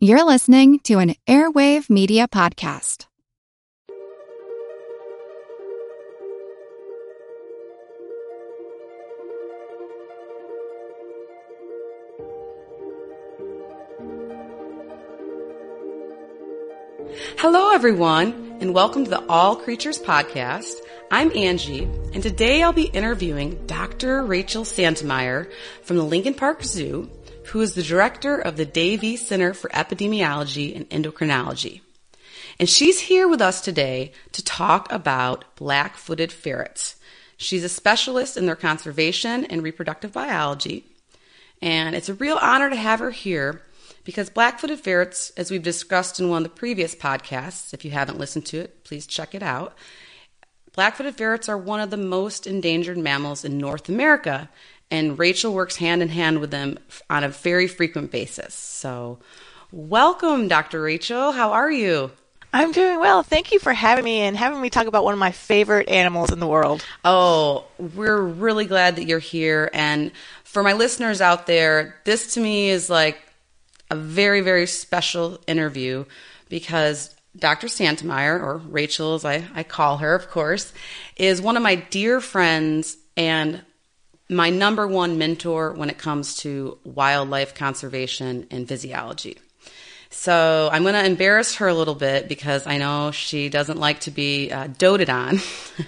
You're listening to an Airwave Media Podcast. Hello, everyone, and welcome to the All Creatures Podcast. I'm Angie, and today I'll be interviewing Dr. Rachel Santymire from the Lincoln Park Zoo, who is the director of the Davee Center for Epidemiology and Endocrinology. And she's here with us today to talk about black-footed ferrets. She's a specialist in their conservation and reproductive biology, and it's a real honor to have her here because black-footed ferrets, as we've discussed in one of the previous podcasts, if you haven't listened to it, please check it out. Black-footed ferrets are one of the most endangered mammals in North America, and Rachel works hand in hand with them on a very frequent basis. So, welcome, Dr. Rachel. How are you? I'm doing well. Thank you for having me and having me talk about one of my favorite animals in the world. Oh, we're really glad that you're here. And for my listeners out there, this to me is like a very, very special interview because Dr. Santymire, or Rachel as I, I call her, of course, is one of my dear friends and my number one mentor when it comes to wildlife conservation and physiology. So I'm going to embarrass her a little bit because I know she doesn't like to be uh, doted on.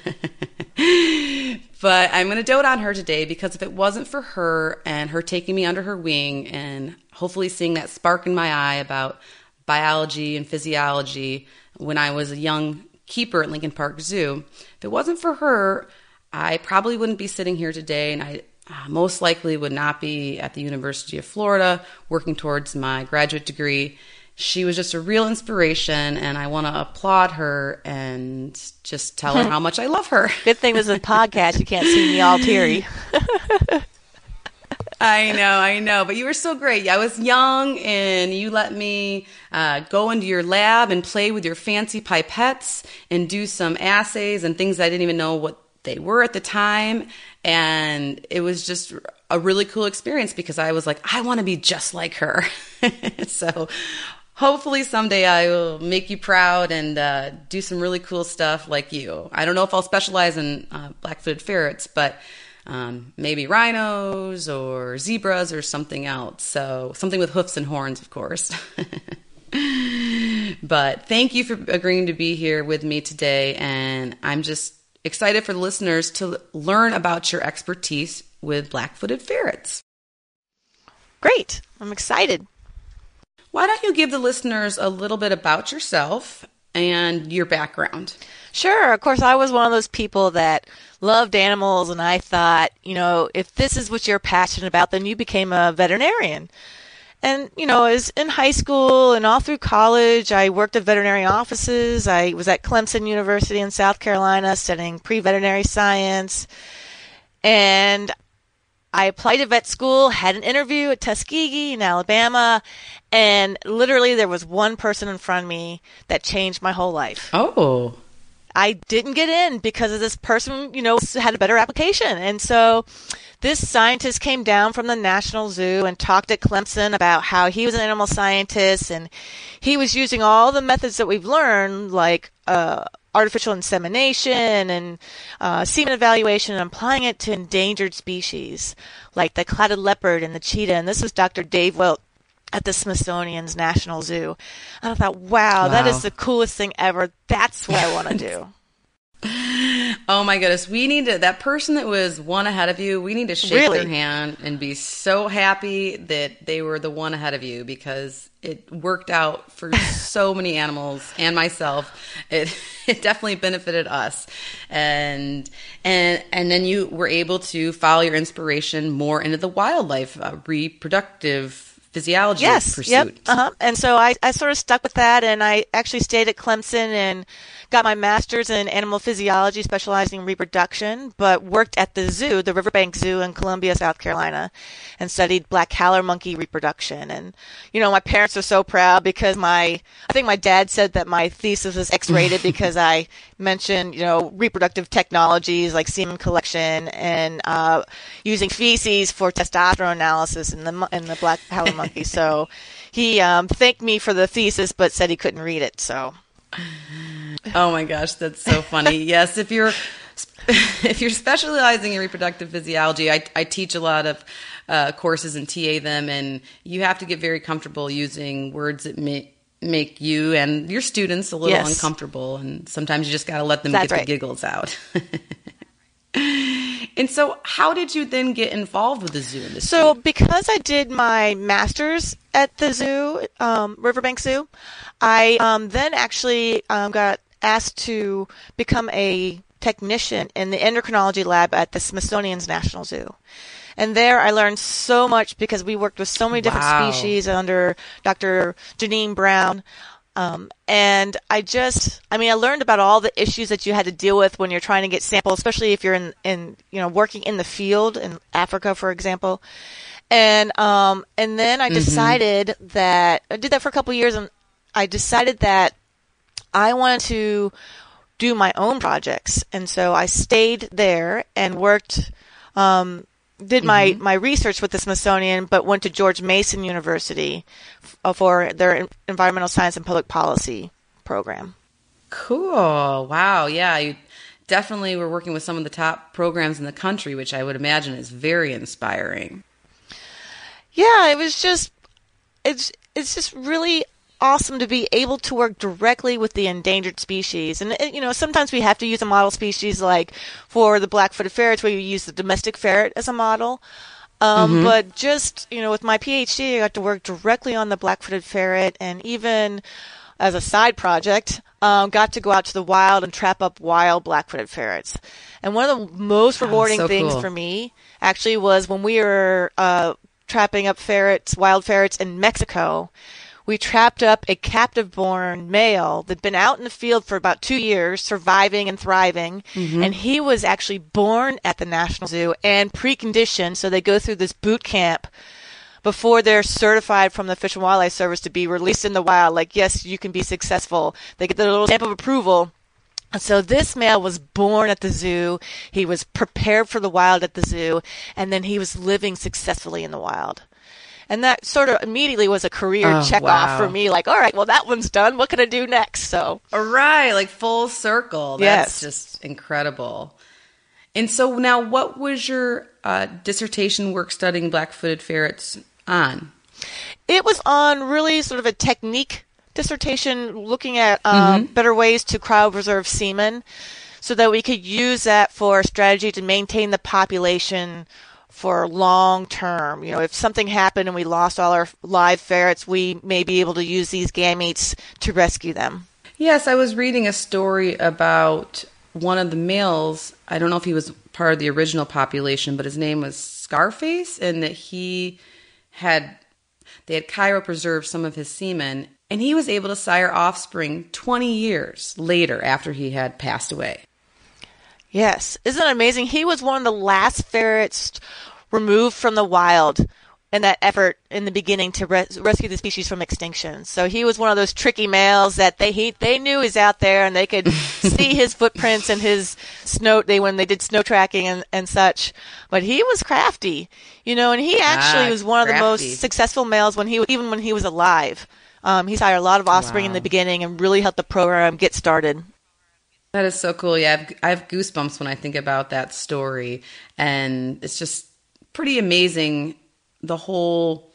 but I'm going to dote on her today because if it wasn't for her and her taking me under her wing and hopefully seeing that spark in my eye about biology and physiology when I was a young keeper at Lincoln Park Zoo, if it wasn't for her, I probably wouldn't be sitting here today, and I uh, most likely would not be at the University of Florida working towards my graduate degree. She was just a real inspiration, and I want to applaud her and just tell her how much I love her. Good thing this is a podcast. You can't see me all teary. I know, I know. But you were so great. I was young, and you let me uh, go into your lab and play with your fancy pipettes and do some assays and things I didn't even know what they were at the time. And it was just a really cool experience because I was like, I want to be just like her. so hopefully someday I will make you proud and uh, do some really cool stuff like you. I don't know if I'll specialize in uh, black-footed ferrets, but um, maybe rhinos or zebras or something else. So something with hoofs and horns, of course. but thank you for agreeing to be here with me today, and I'm just excited for the listeners to learn about your expertise with black-footed ferrets. Great. I'm excited. Why don't you give the listeners a little bit about yourself and your background? Sure. Of course, I was one of those people that loved animals, and I thought, you know, if this is what you're passionate about, then you became a veterinarian. And, you know, as in high school and all through college, I worked at veterinary offices. I was at Clemson University in South Carolina studying pre veterinary science. And I applied to vet school, had an interview at Tuskegee in Alabama, and literally there was one person in front of me that changed my whole life. Oh. I didn't get in because of this person, you know, had a better application. And so this scientist came down from the National Zoo and talked at Clemson about how he was an animal scientist and he was using all the methods that we've learned, like uh, artificial insemination and uh, semen evaluation, and applying it to endangered species like the clouded leopard and the cheetah. And this was Dr. Dave Wildt at the Smithsonian's National Zoo. And I thought, wow, wow. that is the coolest thing ever. That's what I want to do. Oh my goodness. We need to, that person that was one ahead of you, we need to shake really? their hand and be so happy that they were the one ahead of you because it worked out for so many animals and myself. It, it definitely benefited us. And, and, and then you were able to follow your inspiration more into the wildlife, uh, reproductive physiology yes, pursuit. Yep. Uh-huh. And so I, I sort of stuck with that and I actually stayed at Clemson and got my master's in animal physiology, specializing in reproduction, but worked at the zoo, the Riverbank Zoo in Columbia, South Carolina, and studied black howler monkey reproduction. And, you know, my parents are so proud because my, I think my dad said that my thesis was X-rated because I mentioned, you know, reproductive technologies like semen collection and, uh, using feces for testosterone analysis in the, in the black howler monkey. So, he um, thanked me for the thesis, but said he couldn't read it. So. Oh my gosh, that's so funny. yes, if you're if you're specializing in reproductive physiology, I, I teach a lot of uh, courses and TA them, and you have to get very comfortable using words that make make you and your students a little Yes. uncomfortable, and sometimes you just got to let them That's get the giggles out. and so, how did you then get involved with the zoo industry? So, because I did my master's at the zoo, um, Riverbank Zoo, I um, then actually um, got asked to become a technician in the endocrinology lab at the Smithsonian's National Zoo. And there I learned so much because we worked with so many different Wow. species under Dr. Janine Brown. Um, and I just, I mean, I learned about all the issues that you had to deal with when you're trying to get samples, especially if you're in, in, you know, working in the field in Africa, for example. And, um, and then I decided that I did that for a couple of years and I decided that I wanted to do my own projects. And so I stayed there and worked, um, did my, mm-hmm. my research with the Smithsonian, but went to George Mason University f- for their environmental science and public policy program. Cool. Wow. Yeah. You definitely were working with some of the top programs in the country, which I would imagine is very inspiring. Yeah, it was just it's it's just really awesome to be able to work directly with the endangered species. And uh, you know, sometimes we have to use a model species like for the black-footed ferrets where you use the domestic ferret as a model. Um, But just you know, with my PhD, I got to work directly on the black-footed ferret, and even as a side project, um, got to go out to the wild and trap up wild black-footed ferrets. And one of the most rewarding so things cool. for me actually was when we were uh, trapping up ferrets, wild ferrets in Mexico. We trapped up a captive born male that'd been out in the field for about two years, surviving and thriving. Mm-hmm. And he was actually born at the National Zoo and preconditioned. So they go through this boot camp before they're certified from the Fish and Wildlife Service to be released in the wild. Like, yes, you can be successful. They get their little stamp of approval. And so this male was born at the zoo. He was prepared for the wild at the zoo, and then he was living successfully in the wild. And that sort of immediately was a career Oh, check wow. off for me. Like, all right, well, that one's done. What can I do next? So, All right. Like full circle. That's Yes. just incredible. And so now, what was your uh, dissertation work studying black footed ferrets on? it was on really sort of a technique dissertation looking at um, better ways to cryopreserve semen so that we could use that for strategy to maintain the population for long term. You know, if something happened and we lost all our live ferrets, we may be able to use these gametes to rescue them. Yes, I was reading a story about one of the males. I don't know if he was part of the original population, but his name was Scarface, and that he had they had cryopreserved some of his semen, and he was able to sire offspring 20 years later after he had passed away. Yes. Isn't it amazing? He was one of the last ferrets removed from the wild in that effort in the beginning to res- rescue the species from extinction. So he was one of those tricky males that they he, they knew he's out there and they could see his footprints and his snow they when they did snow tracking and, and such. But he was crafty, you know, and he actually Ah, was one of the most successful males when he even when he was alive. Um, he's hired a lot of offspring in the beginning and really helped the program get started. That is so cool. Yeah, I've, I have goosebumps when I think about that story, and it's just pretty amazing the whole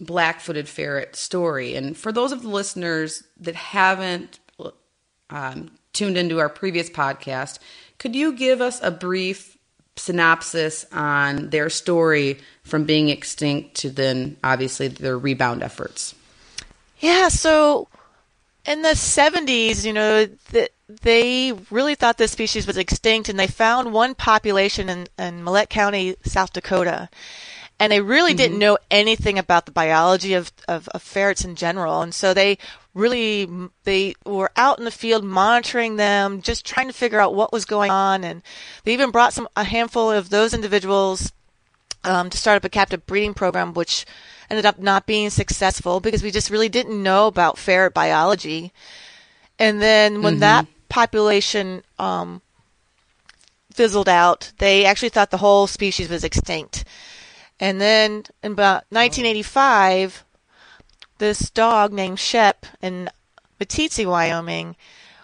black-footed ferret story. And for those of the listeners that haven't um, tuned into our previous podcast, could you give us a brief synopsis on their story from being extinct to then obviously their rebound efforts? Yeah, so in the 70s, you know, th- they really thought this species was extinct, and they found one population in, in Mellette County, South Dakota. And they really didn't know anything about the biology of, of, of ferrets in general. And so they really they were out in the field monitoring them, just trying to figure out what was going on. And they even brought some a handful of those individuals um, to start up a captive breeding program, which ended up not being successful because we just really didn't know about ferret biology. And then when that population um, fizzled out, they actually thought the whole species was extinct. And then in about 1985, this dog named Shep in Meeteetse, Wyoming,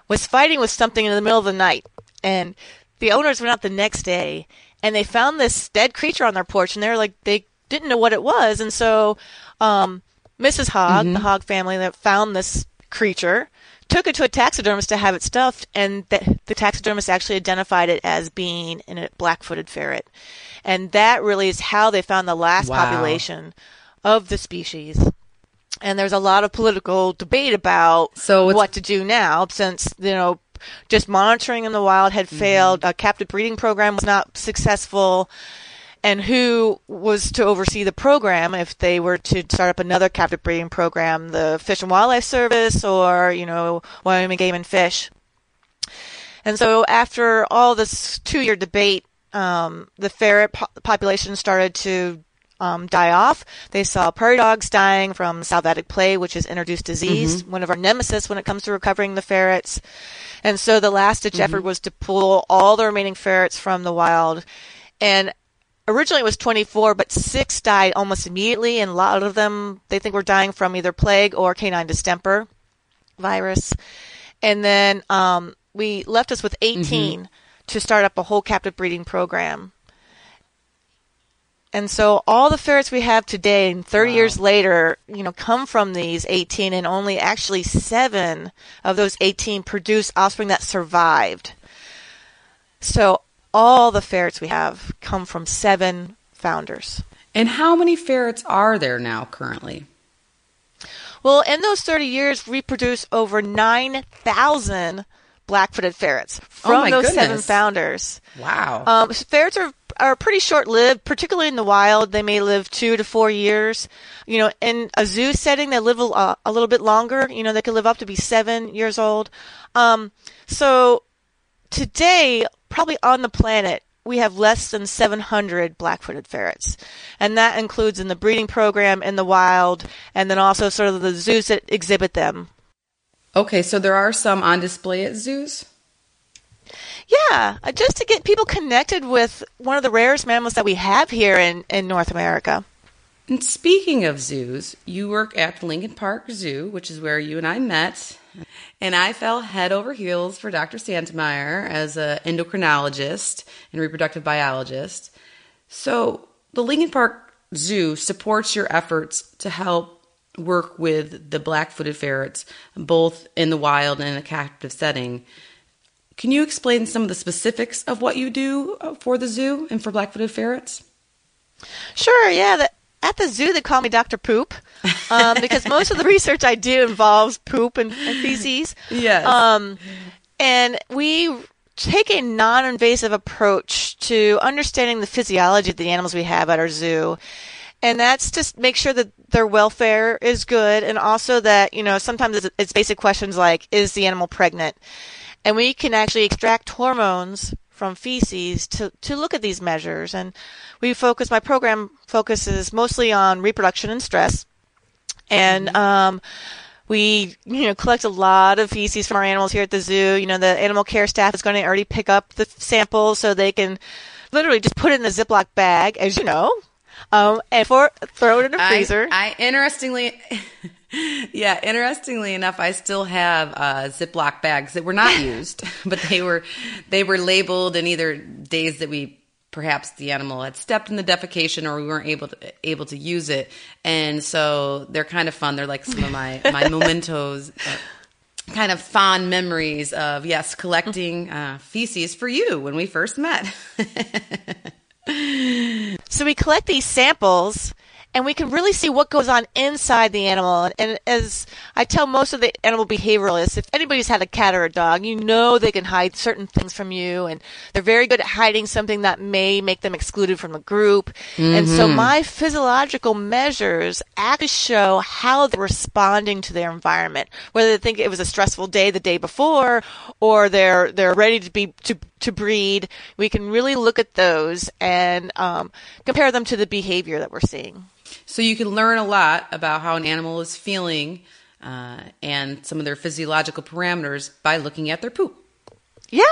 was fighting with something in the middle of the night. And the owners went out the next day and they found this dead creature on their porch and they're like, they didn't know what it was. And so, um, Mrs. Hogg, mm-hmm. the Hogg family that found this creature, took it to a taxidermist to have it stuffed, and the, the taxidermist actually identified it as being a black-footed ferret, and that really is how they found the last wow. population of the species. And there's a lot of political debate about so what to do now, since you know just monitoring in the wild had mm-hmm. failed, a captive breeding program was not successful and who was to oversee the program if they were to start up another captive breeding program, the Fish and Wildlife Service or, you know, Wyoming Game and Fish. And so after all this two year debate, um, the ferret po- population started to um, die off. They saw prairie dogs dying from sylvatic plague, which is introduced disease, mm-hmm. one of our nemesis when it comes to recovering the ferrets. And so the last ditch mm-hmm. effort was to pull all the remaining ferrets from the wild. And originally it was 24, but six died almost immediately, and a lot of them they think were dying from either plague or canine distemper virus. And then um, we left us with 18 mm-hmm. to start up a whole captive breeding program. And so all the ferrets we have today, and 30 wow. years later, you know, come from these 18, and only actually seven of those 18 produce offspring that survived. So all the ferrets we have come from seven founders. And how many ferrets are there now currently? Well, in those 30 years, we produced over 9,000 black-footed ferrets from oh those goodness. seven founders. Wow. Um, ferrets are are pretty short-lived, particularly in the wild. They may live two to four years. You know, in a zoo setting, they live a, a little bit longer. You know, they can live up to be seven years old. Um, so today, probably on the planet, we have less than 700 black-footed ferrets. And that includes in the breeding program in the wild and then also sort of the zoos that exhibit them. Okay, so there are some on display at zoos? Yeah, uh, just to get people connected with one of the rarest mammals that we have here in, in North America. And speaking of zoos, you work at the Lincoln Park Zoo, which is where you and I met and I fell head over heels for Dr. Santymire as an endocrinologist and reproductive biologist. So the Lincoln Park Zoo supports your efforts to help work with the black-footed ferrets, both in the wild and in a captive setting. Can you explain some of the specifics of what you do uh, for the zoo and for black-footed ferrets? Sure. Yeah. At the zoo, they call me Dr. Poop um, because most of the research I do involves poop and, and feces. Yes. Um, and we take a non-invasive approach to understanding the physiology of the animals we have at our zoo. And that's to make sure that their welfare is good and also that, you know, sometimes it's, it's basic questions like, is the animal pregnant? And we can actually extract hormones from feces to, to look at these measures. And we focus, my program focuses mostly on reproduction and stress. And, mm-hmm. um, we, you know, collect a lot of feces from our animals here at the zoo. You know, the animal care staff is going to already pick up the samples so they can literally just put it in a Ziploc bag, as you know, um, and for throw it in a freezer. I, I interestingly, yeah, interestingly enough, I still have uh, Ziploc bags that were not used, but they were they were labeled in either days that we perhaps the animal had stepped in the defecation or we weren't able to able to use it, and so they're kind of fun. They're like some of my my mementos. Uh, kind of fond memories of yes collecting uh, feces for you when we first met so we collect these samples and we can really see what goes on inside the animal. And as I tell most of the animal behavioralists, if anybody's had a cat or a dog, you know they can hide certain things from you, and they're very good at hiding something that may make them excluded from a group. Mm-hmm. And so mm-hmm. my physiological measures actually show how they're responding to their environment, whether they think it was a stressful day the day before, or they're they're ready to be to to breed. We can really look at those and um, compare them to the behavior that we're seeing. So you can learn a lot about how an animal is feeling uh, and some of their physiological parameters by looking at their poop. Yeah,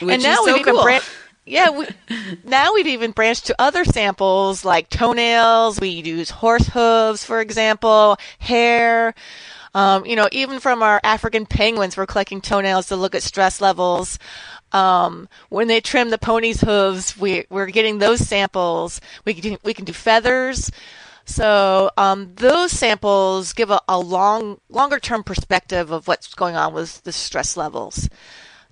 Which and now we've so even cool. yeah, we, now we've even branched to other samples like toenails. We use horse hooves, for example, hair. Um, you know, even from our African penguins, we're collecting toenails to look at stress levels. Um, when they trim the pony's hooves, we, we're getting those samples. We can do, we can do feathers. So um, those samples give a, a long, longer term perspective of what's going on with the stress levels.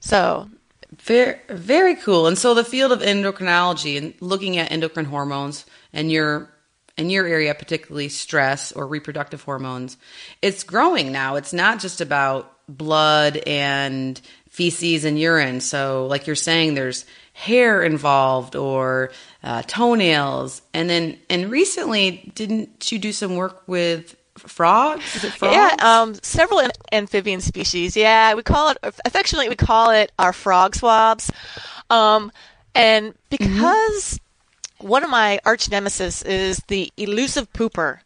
So very, very cool. And so the field of endocrinology and looking at endocrine hormones and your in your area, particularly stress or reproductive hormones, it's growing now. It's not just about blood and feces and urine. So, like you're saying, there's hair involved or uh, toenails, and then and recently, didn't you do some work with frogs? frogs? Yeah, um, several amphibian species. Yeah, we call it affectionately we call it our frog swabs, um, and because. Mm-hmm one of my arch nemesis is the elusive pooper.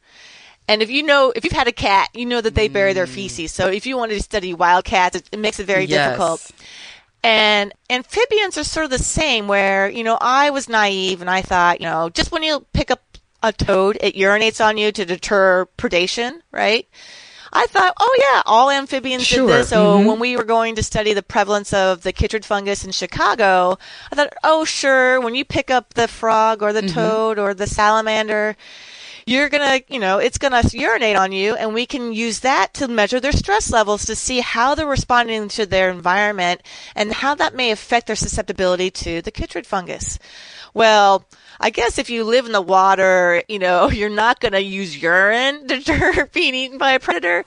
And if you know, if you've had a cat, you know that they bury their mm. feces. So if you wanted to study wildcats, it, it makes it very yes. difficult. And amphibians are sort of the same, where, you know, I was naive and I thought, you know, just when you pick up a toad, it urinates on you to deter predation, right? I thought, oh yeah, all amphibians sure. did this. So mm-hmm. when we were going to study the prevalence of the chytrid fungus in Chicago, I thought, oh sure, when you pick up the frog or the mm-hmm. toad or the salamander, you're gonna, you know, it's gonna urinate on you, and we can use that to measure their stress levels to see how they're responding to their environment and how that may affect their susceptibility to the chytrid fungus. Well, I guess if you live in the water, you know, you're not going to use urine to deter being eaten by a predator.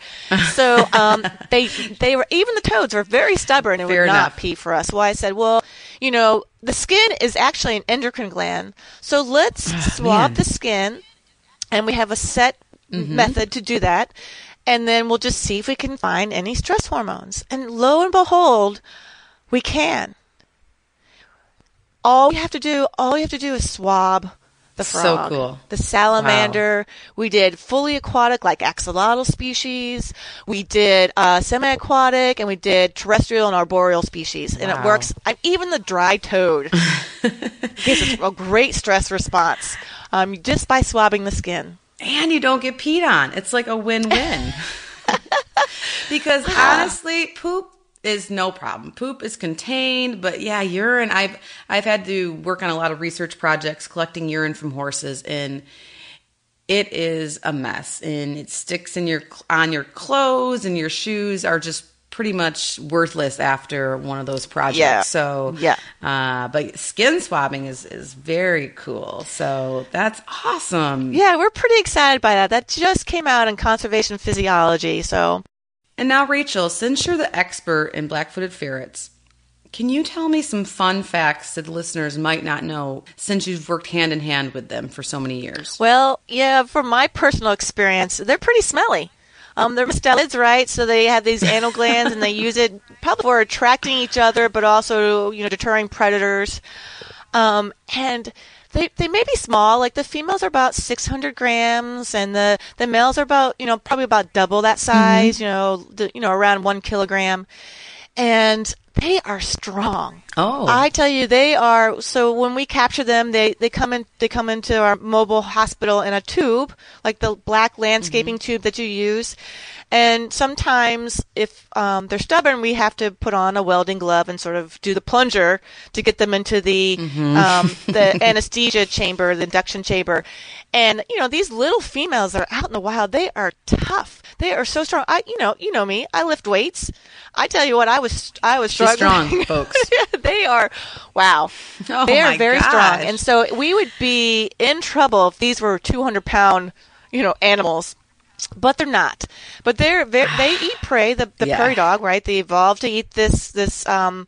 So um, they they were even the toads were very stubborn and Fair would enough. not pee for us. Well, I said, well, you know, the skin is actually an endocrine gland, so let's oh, swab man. the skin, and we have a set mm-hmm. method to do that, and then we'll just see if we can find any stress hormones. And lo and behold, we can all we have to do, all we have to do is swab the frog. So cool. The salamander. Wow. We did fully aquatic, like axolotl species. We did uh, semi-aquatic, and we did terrestrial and arboreal species. And wow. it works. I, even the dry toad gives a great stress response um, just by swabbing the skin. And you don't get peed on. It's like a win-win. because honestly, poop is no problem. Poop is contained, but yeah, urine. I've I've had to work on a lot of research projects collecting urine from horses, and it is a mess. And it sticks in your on your clothes, and your shoes are just pretty much worthless after one of those projects. Yeah. So yeah, uh, but skin swabbing is is very cool. So that's awesome. Yeah, we're pretty excited by that. That just came out in Conservation Physiology. So and now, Rachel, since you're the expert in black footed ferrets, can you tell me some fun facts that listeners might not know since you've worked hand in hand with them for so many years? Well, yeah, from my personal experience, they're pretty smelly. Um, they're mustelids, right? So they have these anal glands, and they use it probably for attracting each other, but also you know deterring predators. Um, and they they may be small. Like the females are about 600 grams, and the the males are about you know probably about double that size. Mm-hmm. You know, the, you know around one kilogram, and they are strong. Oh, I tell you, they are. So when we capture them, they they come in they come into our mobile hospital in a tube, like the black landscaping mm-hmm. tube that you use and sometimes, if um, they're stubborn, we have to put on a welding glove and sort of do the plunger to get them into the mm-hmm. um, the anesthesia chamber, the induction chamber. And you know, these little females that are out in the wild, they are tough. They are so strong. I, you know, you know me. I lift weights. I tell you what, I was, I was struggling. She's strong, folks. they are, wow. Oh they are very gosh. strong. And so we would be in trouble if these were 200 pound, you know, animals but they're not. But they're, they're they eat prey. The the yeah. prairie dog, right? They evolved to eat this this um,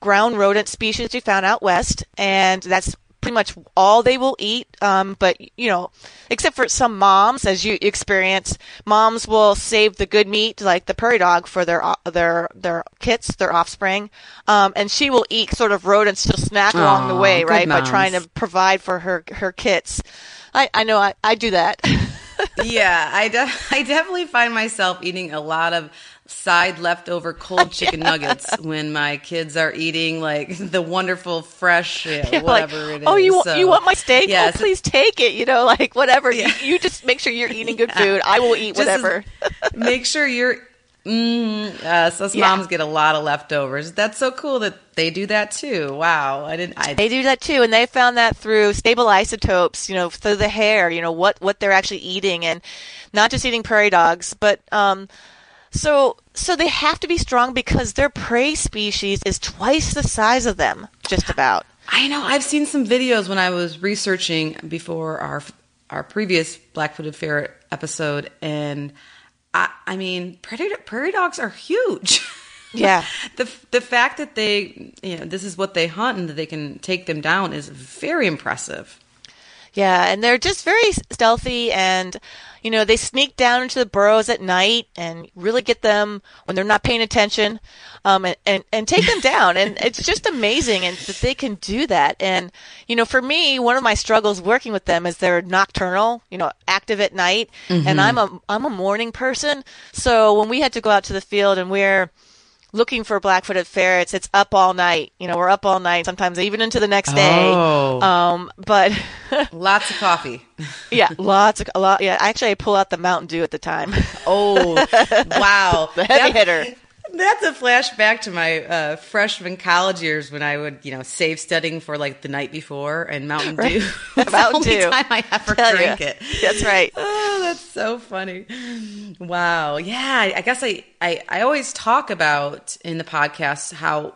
ground rodent species we found out west, and that's pretty much all they will eat. Um, but you know, except for some moms, as you experience, moms will save the good meat, like the prairie dog, for their their their kits, their offspring, um, and she will eat sort of rodents. She'll snack Aww, along the way, right, moms. by trying to provide for her her kits. I I know I I do that. yeah, I, de- I definitely find myself eating a lot of side leftover cold chicken yeah. nuggets when my kids are eating like the wonderful fresh yeah, whatever like, it is. Oh, you so, you want my steak? Yes. Oh, please take it. You know, like whatever. Yeah. You, you, just make sure you're eating good food. I will eat whatever. make sure you're. Mm, yes, us moms get a lot of leftovers. That's so cool that they do that too. Wow, I didn't. I, they do that too, and they found that through stable isotopes. You know, through the hair. You know what what they're actually eating, and not just eating prairie dogs, but um, so so they have to be strong because their prey species is twice the size of them, just about. I know. I've seen some videos when I was researching before our our previous black-footed ferret episode, and I, I mean, prairie, prairie dogs are huge. Yeah. the the fact that they, you know, this is what they hunt and that they can take them down is very impressive. Yeah, and they're just very stealthy and you know, they sneak down into the burrows at night and really get them when they're not paying attention, um, and, and, and take them down. And it's just amazing and that they can do that. And, you know, for me, one of my struggles working with them is they're nocturnal, you know, active at night. Mm-hmm. And I'm a, I'm a morning person. So when we had to go out to the field and we're, looking for black-footed ferrets. It's up all night. You know, we're up all night, sometimes even into the next day. Oh. Um, but lots of coffee. yeah, lots of a lot. Yeah, actually, I pull out the Mountain Dew at the time. Oh, wow, the heavy hitter. That's a flashback to my uh, freshman college years when I would, you know, save studying for like the night before and Mountain Dew. Right. Mountain the only Dew. time I ever Tell drank you. it. That's right. Oh, that's so funny. Wow. Yeah, I guess I, I, I always talk about in the podcast how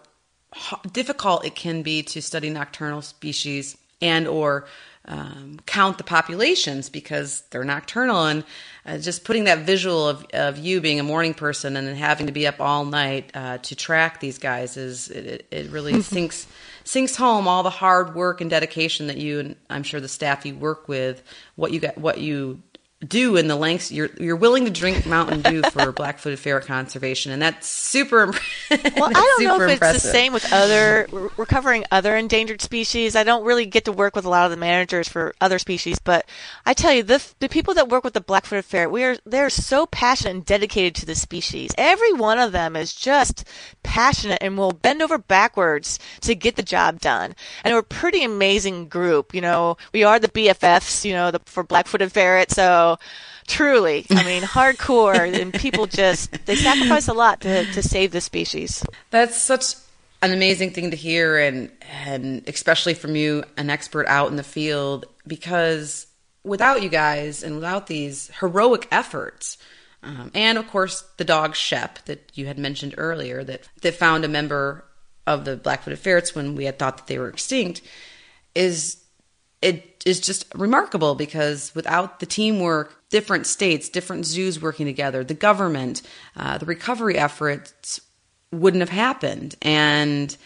difficult it can be to study nocturnal species and or um, count the populations because they're nocturnal. And uh, just putting that visual of, of you being a morning person and then having to be up all night uh, to track these guys is it, it really sinks sinks home all the hard work and dedication that you and I'm sure the staff you work with what you got what you do in the lengths you're you're willing to drink Mountain Dew for black-footed ferret conservation, and that's super. Impressive. Well, I don't know if impressive. it's the same with other. We're covering other endangered species. I don't really get to work with a lot of the managers for other species, but I tell you, the the people that work with the black-footed ferret, we are they're so passionate and dedicated to the species. Every one of them is just passionate and will bend over backwards to get the job done. And we're a pretty amazing group. You know, we are the BFFs. You know, the, for black-footed ferret, truly, I mean, hardcore, and people just they sacrifice a lot to to save the species. That's such an amazing thing to hear, and and especially from you, an expert out in the field, because without you guys and without these heroic efforts. Um, and of course, the dog Shep that you had mentioned earlier that, that found a member of the black-footed ferrets when we had thought that they were extinct is it is just remarkable because without the teamwork, different states, different zoos working together, the government, uh, the recovery efforts wouldn't have happened. And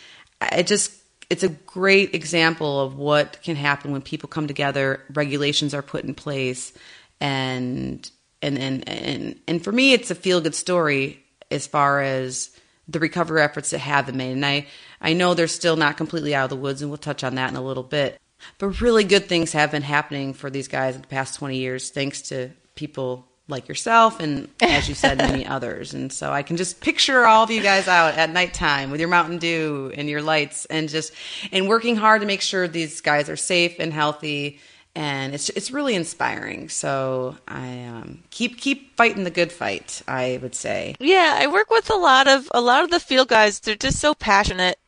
it just it's a great example of what can happen when people come together, regulations are put in place, and and and and, and for me, it's a feel good story as far as the recovery efforts that have been made. And I I know they're still not completely out of the woods, and we'll touch on that in a little bit. But really good things have been happening for these guys in the past 20 years, thanks to people like yourself and, as you said, many others. And so I can just picture all of you guys out at nighttime with your Mountain Dew and your lights and just and working hard to make sure these guys are safe and healthy. And it's it's really inspiring. So I um, keep keep fighting the good fight. I would say. Yeah, I work with a lot of a lot of the field guys. They're just so passionate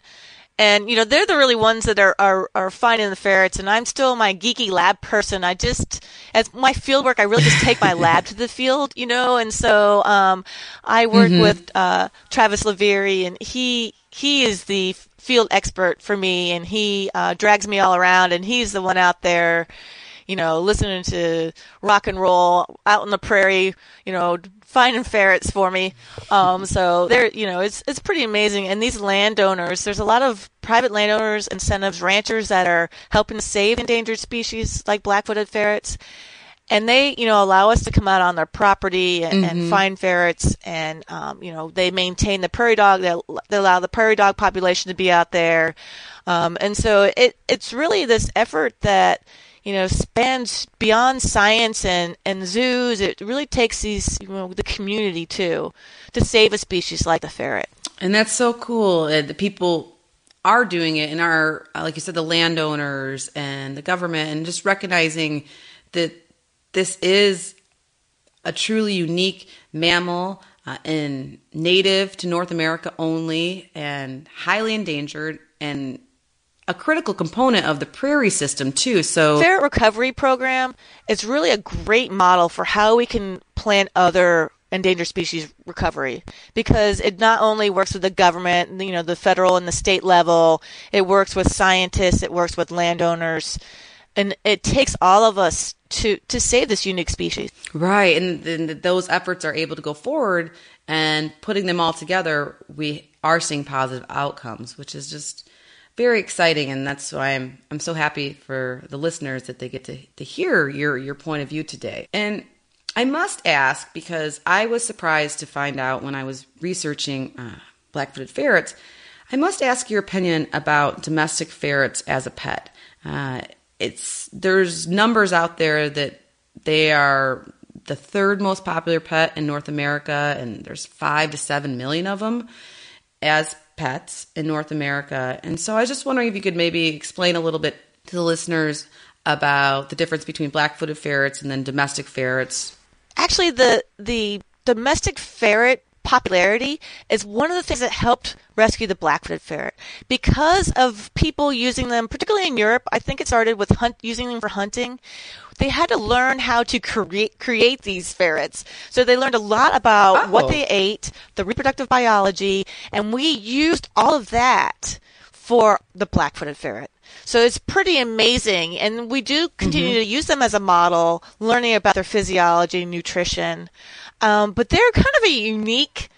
and you know they're the really ones that are, are are finding the ferrets and i'm still my geeky lab person i just as my field work i really just take my lab to the field you know and so um, i work mm-hmm. with uh, travis livieri and he he is the field expert for me and he uh, drags me all around and he's the one out there you know listening to rock and roll out in the prairie you know finding ferrets for me. Um, so there, you know, it's it's pretty amazing. And these landowners, there's a lot of private landowners, incentives, ranchers that are helping to save endangered species like black-footed ferrets. And they, you know, allow us to come out on their property and, mm-hmm. and find ferrets, and um, you know, they maintain the prairie dog. They, they allow the prairie dog population to be out there, um, and so it it's really this effort that you know, spans beyond science and, and zoos. It really takes these, you know, the community too to save a species like the ferret. And that's so cool. The people are doing it and are, uh, like you said, the landowners and the government, and just recognizing that this is a truly unique mammal uh, and native to North America only and highly endangered and a critical component of the prairie system too. So Ferret Recovery Program is really a great model for how we can plan other endangered species recovery because it not only works with the government, you know, the federal and the state level, it works with scientists, it works with landowners, and it takes all of us to to save this unique species. Right, and then those efforts are able to go forward, and putting them all together, we are seeing positive outcomes, which is just very exciting, and that's why I'm I'm so happy for the listeners that they get to to hear your your point of view today. And I must ask because I was surprised to find out when I was researching uh, black-footed ferrets. I must ask your opinion about domestic ferrets as a pet. Uh, it's there's numbers out there that they are the third most popular pet in North America, and there's five to seven million of them as pets in North America. And so I was just wondering if you could maybe explain a little bit to the listeners about the difference between black-footed ferrets and then domestic ferrets. Actually, the the domestic ferret popularity is one of the things that helped rescue the black-footed ferret because of people using them, particularly in Europe. I think it started with hunt, using them for hunting they had to learn how to create create these ferrets. So they learned a lot about oh. what they ate, the reproductive biology, and we used all of that for the black-footed ferret. So it's pretty amazing, and we do continue mm-hmm. to use them as a model, learning about their physiology, nutrition. Um, but they're kind of a unique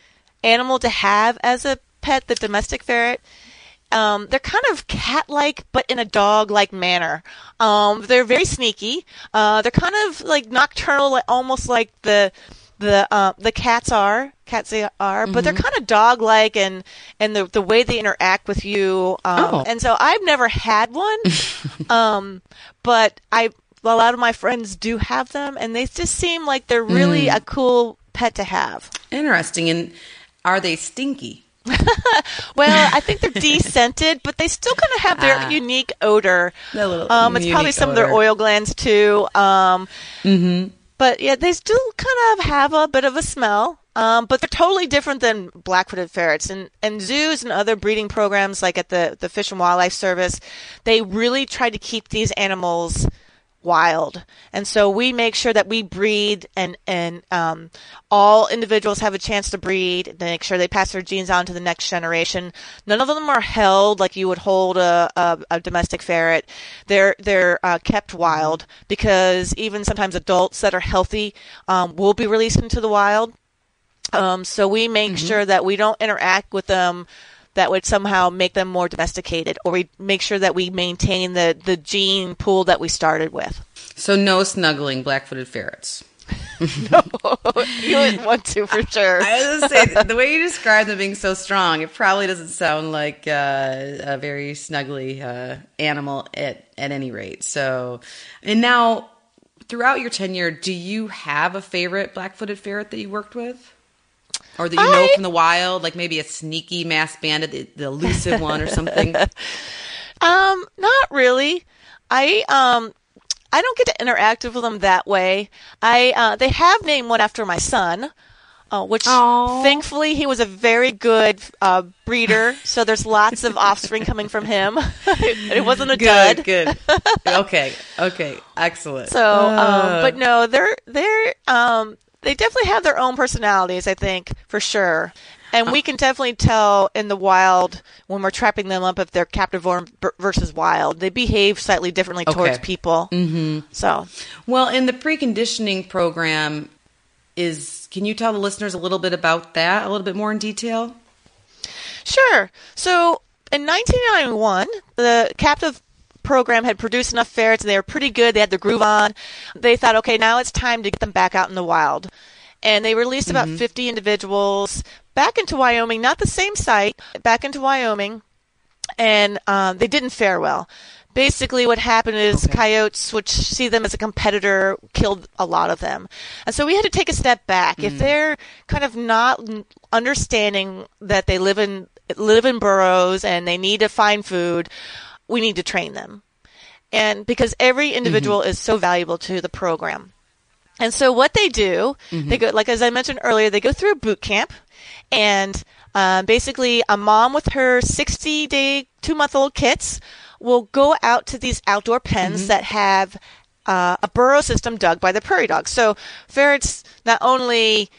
animal to have as a pet, the domestic ferret. Um, they're kind of cat-like, but in a dog-like manner. Um, they're very sneaky. Uh, they're kind of like nocturnal, almost like the the uh, the cats are. Cats are, mm-hmm. but they're mm-hmm. kind of dog-like, and and the the way they interact with you. Um, oh. And so I've never had one, um, but I a lot of my friends do have them, and they just seem like they're really mm. a cool pet to have. Interesting. And are they stinky? well, I think they're descented, but they still kind of have their ah, unique odor. Um, it's probably some odor. of their oil glands too. Um, mm-hmm. But yeah, they still kind of have a bit of a smell. Um, but they're totally different than black-footed ferrets. And, and zoos and other breeding programs, like at the, the Fish and Wildlife Service, they really try to keep these animals wild. And so we make sure that we breed and, and, um, all individuals have a chance to breed, to make sure they pass their genes on to the next generation. None of them are held like you would hold a, a, a domestic ferret. They're, they're, uh, kept wild because even sometimes adults that are healthy, um, will be released into the wild. Um, so we make mm-hmm. sure that we don't interact with them that would somehow make them more domesticated, or we make sure that we maintain the, the gene pool that we started with. So no snuggling black-footed ferrets. no, you wouldn't want to for sure. I was going to say the way you describe them being so strong, it probably doesn't sound like uh, a very snuggly uh, animal at at any rate. So, and now throughout your tenure, do you have a favorite black-footed ferret that you worked with? Or that you know from the wild, like maybe a sneaky mass bandit, the, the elusive one or something? Um, not really. I um, I don't get to interact with them that way. I uh, they have named one after my son. Uh, which Aww. thankfully he was a very good uh, breeder, so there's lots of offspring coming from him. it wasn't a good, dud. Good. Okay. Okay. Excellent. So, um, but no, they're they're um, they definitely have their own personalities, I think, for sure. And we can definitely tell in the wild when we're trapping them up if they're captive versus wild. They behave slightly differently okay. towards people. Mm-hmm. So, well, in the preconditioning program, is can you tell the listeners a little bit about that, a little bit more in detail? Sure. So, in 1991, the captive program had produced enough ferrets and they were pretty good. They had the groove on. They thought, okay, now it's time to get them back out in the wild. And they released about mm-hmm. 50 individuals back into Wyoming, not the same site, back into Wyoming. And um, they didn't fare well basically what happened is Okay. coyotes which see them as a competitor killed a lot of them and so we had to take a step back Mm. if they're kind of not understanding that they live in live in burrows and they need to find food we need to train them and because every individual Mm-hmm. is so valuable to the program and so what they do, Mm-hmm. they go like as I mentioned earlier, they go through a boot camp, and um, basically a mom with her 60 day, two month old kits will go out to these outdoor pens Mm-hmm. that have uh, a burrow system dug by the prairie dogs. So ferrets not only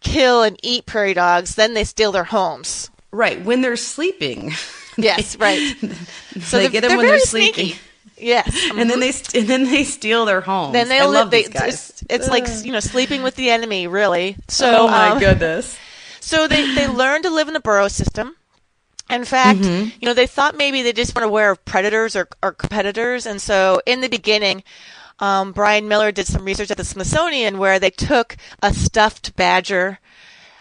kill and eat prairie dogs, then they steal their homes. Right. When they're sleeping. Yes, right. So they get them when they're sleeping. sneaky. Yes. And then they st- and then they steal their homes. then they live. love They, these guys. it's, it's like you know sleeping with the enemy, really. So oh my um, goodness. So they, they learn to live in the burrow system. In fact, Mm-hmm. you know, they thought maybe they just weren't aware of predators or, or competitors. And so in the beginning, um, Brian Miller did some research at the Smithsonian where they took a stuffed badger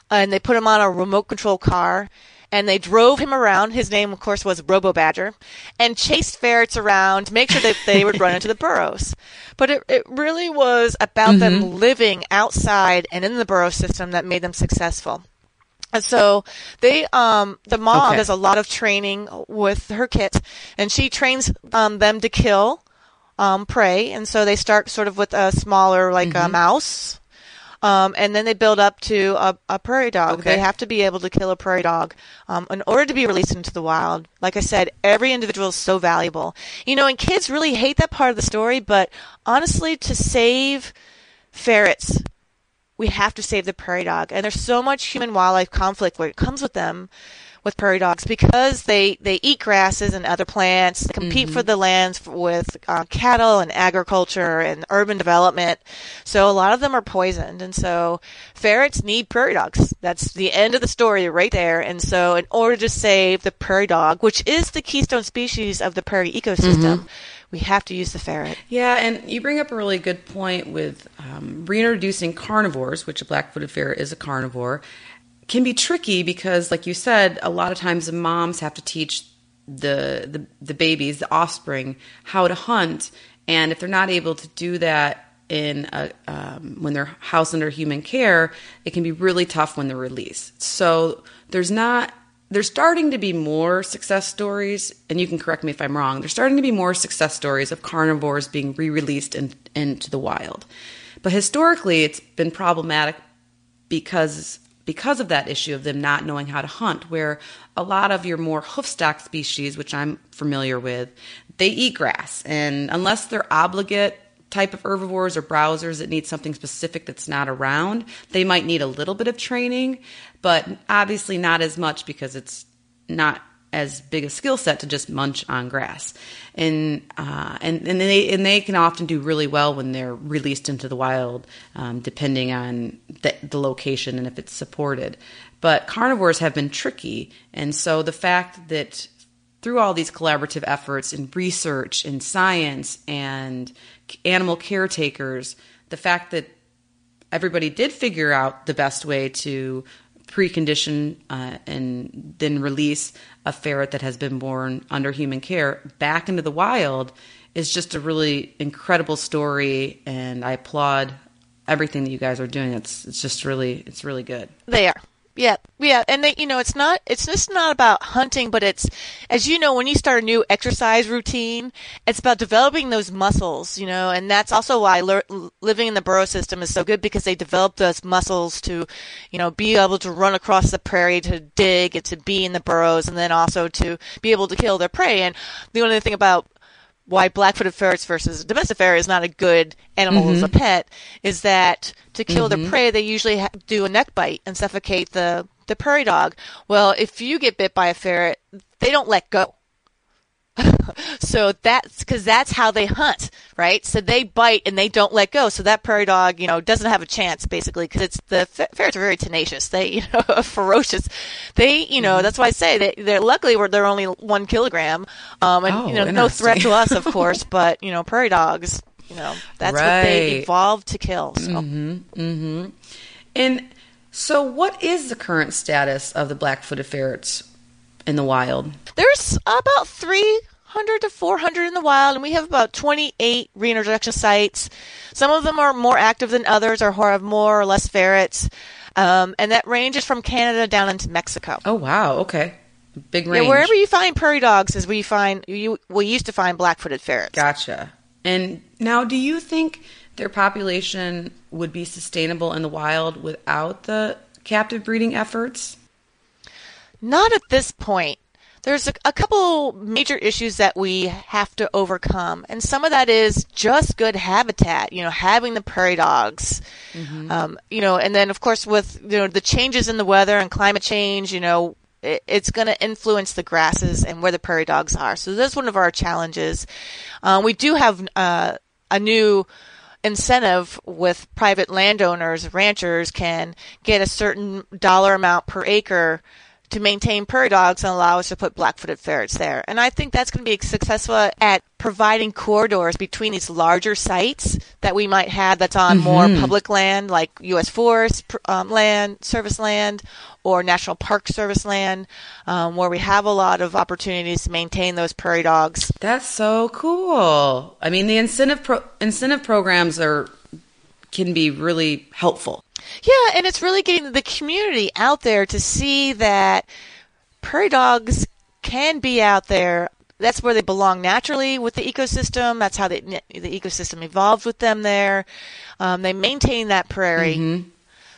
and they put him on a remote control car and they drove him around. His name, of course, was Robo Badger, and chased ferrets around to make sure that they would run into the burrows. But it, it really was about Mm-hmm. them living outside and in the burrow system that made them successful. And so they, um, the mom Okay. does a lot of training with her kit, and she trains um, them to kill um, prey. And so they start sort of with a smaller, like Mm-hmm. a mouse, um, and then they build up to a, a prairie dog. Okay. They have to be able to kill a prairie dog um, in order to be released into the wild. Like I said, every individual is so valuable. You know, and kids really hate that part of the story, but honestly, to save ferrets, we have to save the prairie dog. And there's so much human wildlife conflict where it comes with them, with prairie dogs, because they, they eat grasses and other plants, they compete for the lands with uh, cattle and agriculture and urban development. So a lot of them are poisoned. And so ferrets need prairie dogs. That's the end of the story right there. And so in order to save the prairie dog, which is the keystone species of the prairie ecosystem, we have to use the ferret. Yeah, and you bring up a really good point with um, reintroducing carnivores, which a black-footed ferret is a carnivore, can be tricky because, like you said, a lot of times the moms have to teach the the, the babies, the offspring, how to hunt, and if they're not able to do that in a, um, when they're housed under human care, it can be really tough when they're released. So there's not there's starting to be more success stories, and you can correct me if I'm wrong. There's starting to be more success stories of carnivores being re-released in, into the wild, but historically, it's been problematic because because of that issue of them not knowing how to hunt. Where a lot of your more hoofstock species, which I'm familiar with, they eat grass, and unless they're obligate type of herbivores or browsers that need something specific that's not around, they might need a little bit of training, but obviously not as much because it's not as big a skill set to just munch on grass. And uh, and and they and they can often do really well when they're released into the wild, um, depending on the, the location and if it's supported. But carnivores have been tricky, and so the fact that through all these collaborative efforts in research in science and animal caretakers, the fact that everybody did figure out the best way to precondition uh, and then release a ferret that has been born under human care. Back into the wild is just a really incredible story and I applaud everything that you guys are doing. It's it's just really it's really good. They are. Yeah, yeah, and they, you know, it's not, it's just not about hunting, but it's, as you know, when you start a new exercise routine, it's about developing those muscles, you know, and that's also why lear- living in the burrow system is so good because they develop those muscles to, you know, be able to run across the prairie to dig and to be in the burrows, and then also to be able to kill their prey. And the only thing about why black-footed ferrets versus domestic ferret is not a good animal as a mm-hmm. pet is that to kill their mm-hmm. prey they usually ha- do a neck bite and suffocate the the prairie dog. Well, if you get bit by a ferret, they don't let go. so that's because that's how they hunt, right? So they bite and they don't let go. So that prairie dog, you know, doesn't have a chance basically because it's the ferrets are very tenacious. They, you know, ferocious. They, you know, mm-hmm. that's why I say that they're luckily we're they're only one kilogram, um, and Oh, you know, no threat to us, of course, but you know, prairie dogs, you know, that's what they evolved to kill. So. Mm-hmm, mm-hmm. and so what is the current status of the black-footed ferrets in the wild There's about 100 to 400 in the wild, and we have about 28 reintroduction sites. Some of them are more active than others, or have more or less ferrets. Um, and that ranges from Canada down into Mexico. Oh wow, okay, big range. Yeah, wherever you find prairie dogs is where you find you. We used to find black-footed ferrets. Gotcha. And now, do you think their population would be sustainable in the wild without the captive breeding efforts? Not at this point. There's a, a, couple major issues that we have to overcome, and some of that is just good habitat. You know, having the prairie dogs. Mm-hmm. Um, you know, and then of course with you know the changes in the weather and climate change. You know, it, it's going to influence the grasses and where the prairie dogs are. So that's one of our challenges. Uh, we do have uh, a new incentive with private landowners, ranchers can get a certain dollar amount per acre to maintain prairie dogs and allow us to put black-footed ferrets there. And I think that's going to be successful at providing corridors between these larger sites that we might have that's on mm-hmm. more public land, like U.S. Forest um, land, service land, or National Park Service land, um, where we have a lot of opportunities to maintain those prairie dogs. That's so cool. I mean, the incentive pro- incentive programs are can be really helpful. Yeah, and it's really getting the community out there to see that prairie dogs can be out there. That's where they belong naturally with the ecosystem. That's how the the ecosystem evolved with them there. Um, they maintain that prairie, mm-hmm.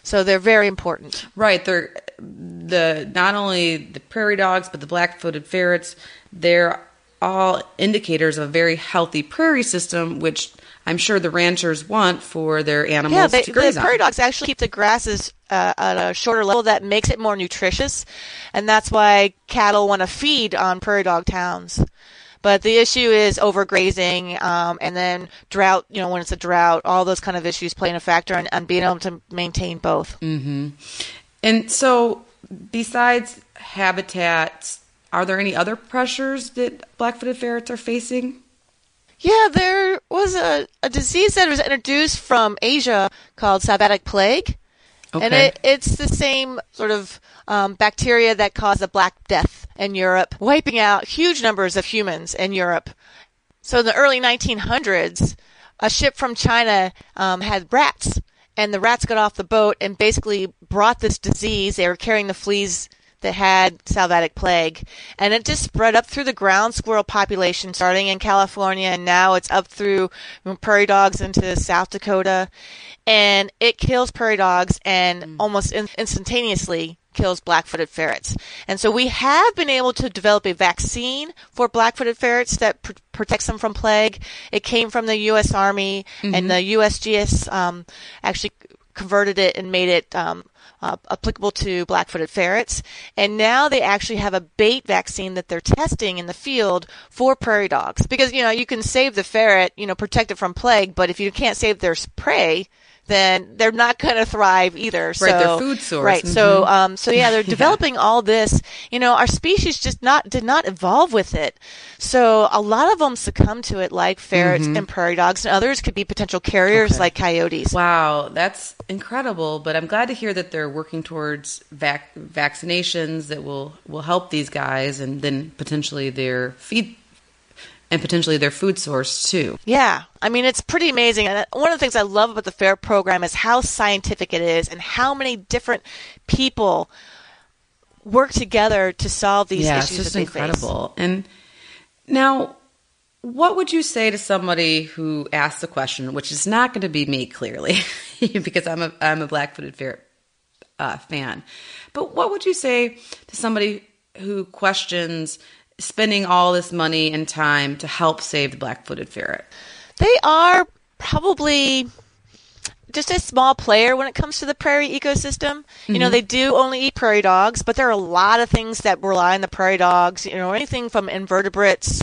so they're very important. Right. They're the not only the prairie dogs but the black-footed ferrets. They're all indicators of a very healthy prairie system, which I'm sure the ranchers want for their animals yeah, they, to graze the prairie dogs actually keep the grasses uh, at a shorter level that makes it more nutritious, and that's why cattle want to feed on prairie dog towns. But the issue is overgrazing, um, and then drought. You know, when it's a drought, all those kind of issues playing a factor in, in being able to maintain both. Mm-hmm. And so, besides habitats, are there any other pressures that black-footed ferrets are facing? Yeah, there was a, a disease that was introduced from Asia called sylvatic plague. Okay. And it, it's the same sort of um, bacteria that caused the Black Death in Europe, wiping out huge numbers of humans in Europe. So in the early 1900s, a ship from China um, had rats, and the rats got off the boat and basically brought this disease. They were carrying the fleas that had sylvatic plague. And it just spread up through the ground squirrel population, starting in California, and now it's up through prairie dogs into South Dakota. And it kills prairie dogs and mm. almost in- instantaneously kills black-footed ferrets. And so we have been able to develop a vaccine for black-footed ferrets that pr- protects them from plague. It came from the U.S. Army, mm-hmm. and the USGS um, actually converted it and made it um, uh, applicable to black-footed ferrets. And now they actually have a bait vaccine that they're testing in the field for prairie dogs. Because, you know, you can save the ferret, you know, protect it from plague, but if you can't save their prey, then they're not going to thrive either. So, right, their food source. Right. Mm-hmm. So, um, so yeah, they're developing yeah. all this. You know, our species just not did not evolve with it. So a lot of them succumb to it, like ferrets mm-hmm. and prairie dogs, and others could be potential carriers, okay. like coyotes. Wow, that's incredible. But I'm glad to hear that they're working towards vac- vaccinations that will will help these guys, and then potentially their feed and potentially their food source too. Yeah. I mean, it's pretty amazing. And one of the things I love about the FAIR program is how scientific it is and how many different people work together to solve these yeah, issues. Yeah, it's just incredible. Face. And now, what would you say to somebody who asks the question, which is not going to be me clearly, because I'm a I'm a black-footed ferret uh, fan, but what would you say to somebody who questions spending all this money and time to help save the black-footed ferret? They are probably just a small player when it comes to the prairie ecosystem. Mm-hmm. You know, mm-hmm. they do only eat prairie dogs, but there are a lot of things that rely on the prairie dogs. You know, anything from invertebrates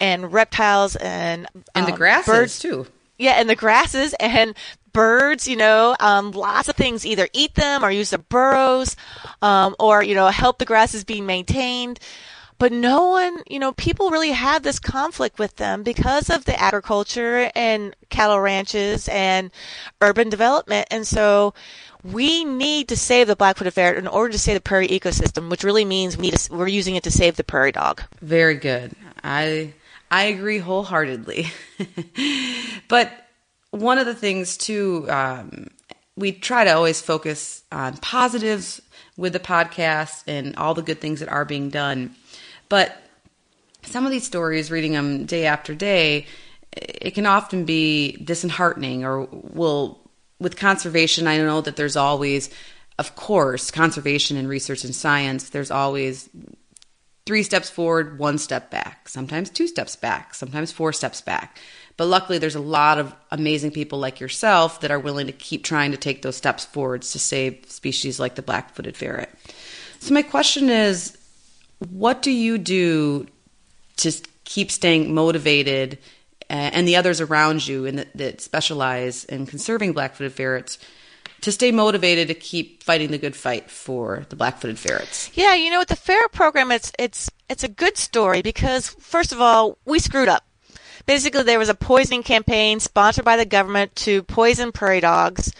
and reptiles and and um, the grasses birds. too. Yeah, and the grasses and birds. You know, um, lots of things either eat them or use their burrows, um, or you know help the grasses being maintained. But no one, you know, people really have this conflict with them because of the agriculture and cattle ranches and urban development. And so we need to save the black-footed ferret in order to save the prairie ecosystem, which really means we need to, we're using it to save the prairie dog. Very good. I I agree wholeheartedly. but one of the things too, um, we try to always focus on positives with the podcast and all the good things that are being done. But some of these stories, reading them day after day, it can often be disheartening or will with conservation i know that there's always of course conservation and research and science there's always three steps forward one step back sometimes two steps back sometimes four steps back. But luckily there's a lot of amazing people like yourself that are willing to keep trying to take those steps forwards to save species like the black-footed ferret. So my question is what do you do to keep staying motivated uh, and the others around you and that, that specialize in conserving black-footed ferrets to stay motivated to keep fighting the good fight for the black-footed ferrets. Yeah, you know, with the ferret program, it's it's it's a good story because first of all, we screwed up. Basically, there was a poisoning campaign sponsored by the government to poison prairie dogs.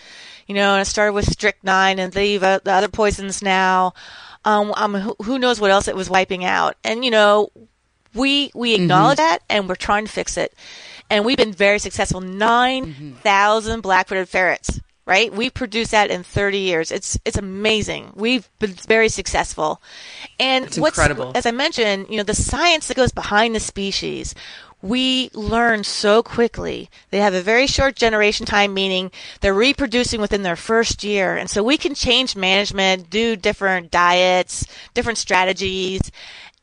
You know, and it started with strychnine and the, the other poisons now. Um, um, who, who knows what else it was wiping out? And you know, we we mm-hmm. acknowledge mm-hmm. that and we're trying to fix it. And we've been very successful. 9,000 mm-hmm. black-footed ferrets, right? We produced that in 30 years. It's it's amazing. We've been very successful. And it's what's incredible. as I mentioned, you know, the science that goes behind the species we learn so quickly. They have a very short generation time, meaning they're reproducing within their first year. And so we can change management, do different diets, different strategies,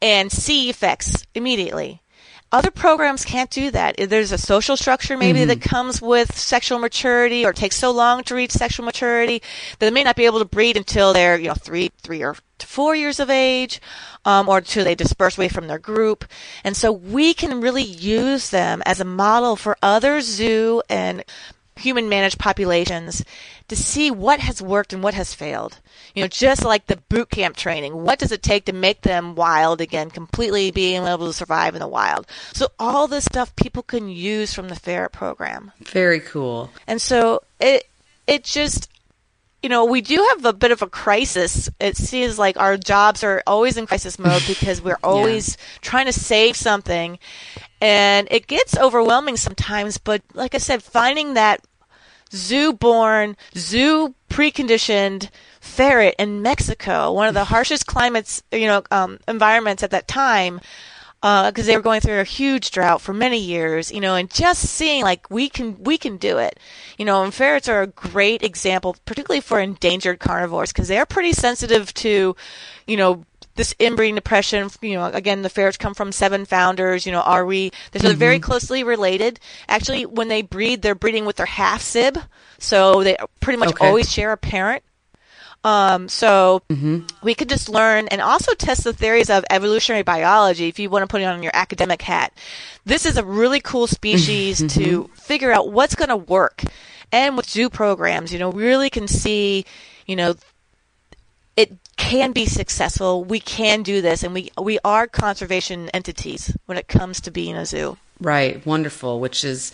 and see effects immediately. Other programs can't do that. There's a social structure maybe mm-hmm. that comes with sexual maturity or takes so long to reach sexual maturity that they may not be able to breed until they're, you know, three, three or four years of age, um, or until they disperse away from their group. And so we can really use them as a model for other zoo and human managed populations to see what has worked and what has failed. You know, just like the boot camp training, what does it take to make them wild again, completely being able to survive in the wild? So all this stuff people can use from the ferret program. Very cool. And so it it just you know, we do have a bit of a crisis. It seems like our jobs are always in crisis mode because we're always yeah. trying to save something. And it gets overwhelming sometimes, but like I said, finding that zoo born, zoo preconditioned ferret in Mexico, one of the harshest climates, you know, um, environments at that time, because uh, they were going through a huge drought for many years, you know, and just seeing like we can we can do it, you know, and ferrets are a great example, particularly for endangered carnivores, because they're pretty sensitive to, you know, this inbreeding depression. You know, again, the ferrets come from seven founders. You know, are we? They're mm-hmm. very closely related. Actually, when they breed, they're breeding with their half sib, so they pretty much okay. always share a parent. Um, so mm-hmm. we could just learn and also test the theories of evolutionary biology if you want to put it on your academic hat. This is a really cool species mm-hmm. to figure out what's going to work. And with zoo programs, you know, we really can see, you know, it can be successful. We can do this, and we we are conservation entities when it comes to being a zoo. Right, wonderful. Which is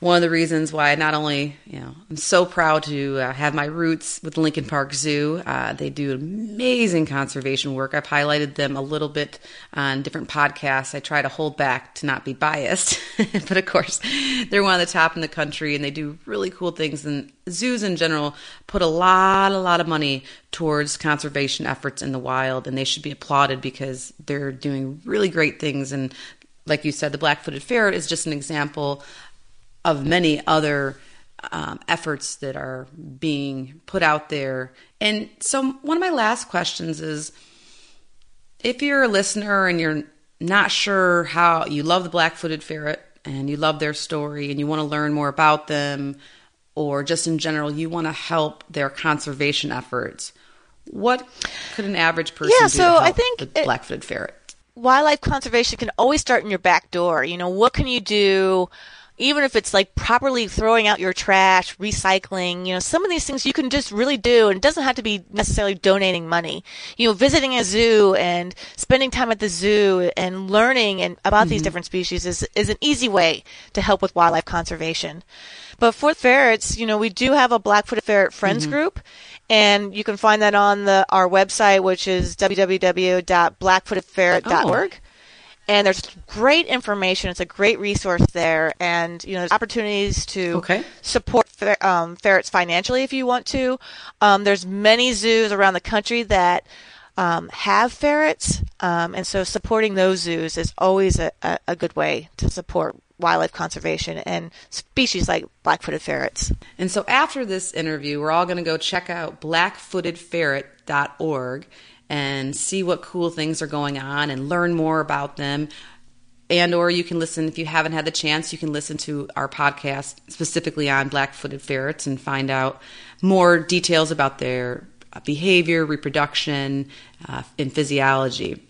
one of the reasons why not only you know I'm so proud to uh, have my roots with Lincoln Park Zoo. Uh, they do amazing conservation work. I've highlighted them a little bit on different podcasts. I try to hold back to not be biased, but of course they're one of the top in the country, and they do really cool things. And zoos in general put a lot, a lot of money towards conservation efforts in the wild, and they should be applauded because they're doing really great things. And like you said, the black-footed ferret is just an example of many other um, efforts that are being put out there. And so, one of my last questions is if you're a listener and you're not sure how you love the black footed ferret and you love their story and you want to learn more about them, or just in general, you want to help their conservation efforts, what could an average person yeah, do so I think the black footed ferret? Wildlife conservation can always start in your back door. You know, what can you do? Even if it's like properly throwing out your trash, recycling, you know, some of these things you can just really do and it doesn't have to be necessarily donating money. You know, visiting a zoo and spending time at the zoo and learning and about mm-hmm. these different species is, is an easy way to help with wildlife conservation. But for ferrets, you know, we do have a Black-footed ferret friends mm-hmm. group and you can find that on the our website, which is www.blackfootedferret.org. Oh. And there's great information. It's a great resource there, and you know there's opportunities to okay. support fer- um, ferrets financially if you want to. Um, there's many zoos around the country that um, have ferrets, um, and so supporting those zoos is always a, a, a good way to support wildlife conservation and species like black-footed ferrets. And so after this interview, we're all going to go check out blackfootedferret.org and see what cool things are going on and learn more about them. And or you can listen if you haven't had the chance, you can listen to our podcast specifically on black-footed ferrets and find out more details about their behavior, reproduction, uh, and physiology.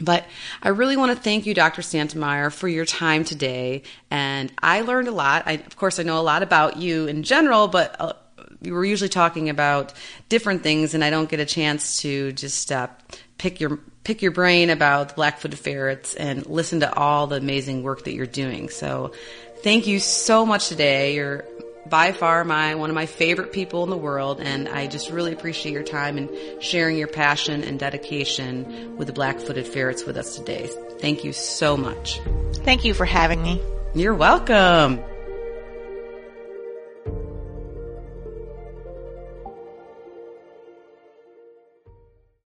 But I really want to thank you, Dr. Santymire, for your time today. And I learned a lot. I, of course, I know a lot about you in general, but uh, we're usually talking about different things, and I don't get a chance to just uh, pick your pick your brain about the black-footed ferrets and listen to all the amazing work that you're doing. So, thank you so much today. You're by far my one of my favorite people in the world and I just really appreciate your time and sharing your passion and dedication with the black-footed ferrets with us today. Thank you so much. Thank you for having me. You're welcome.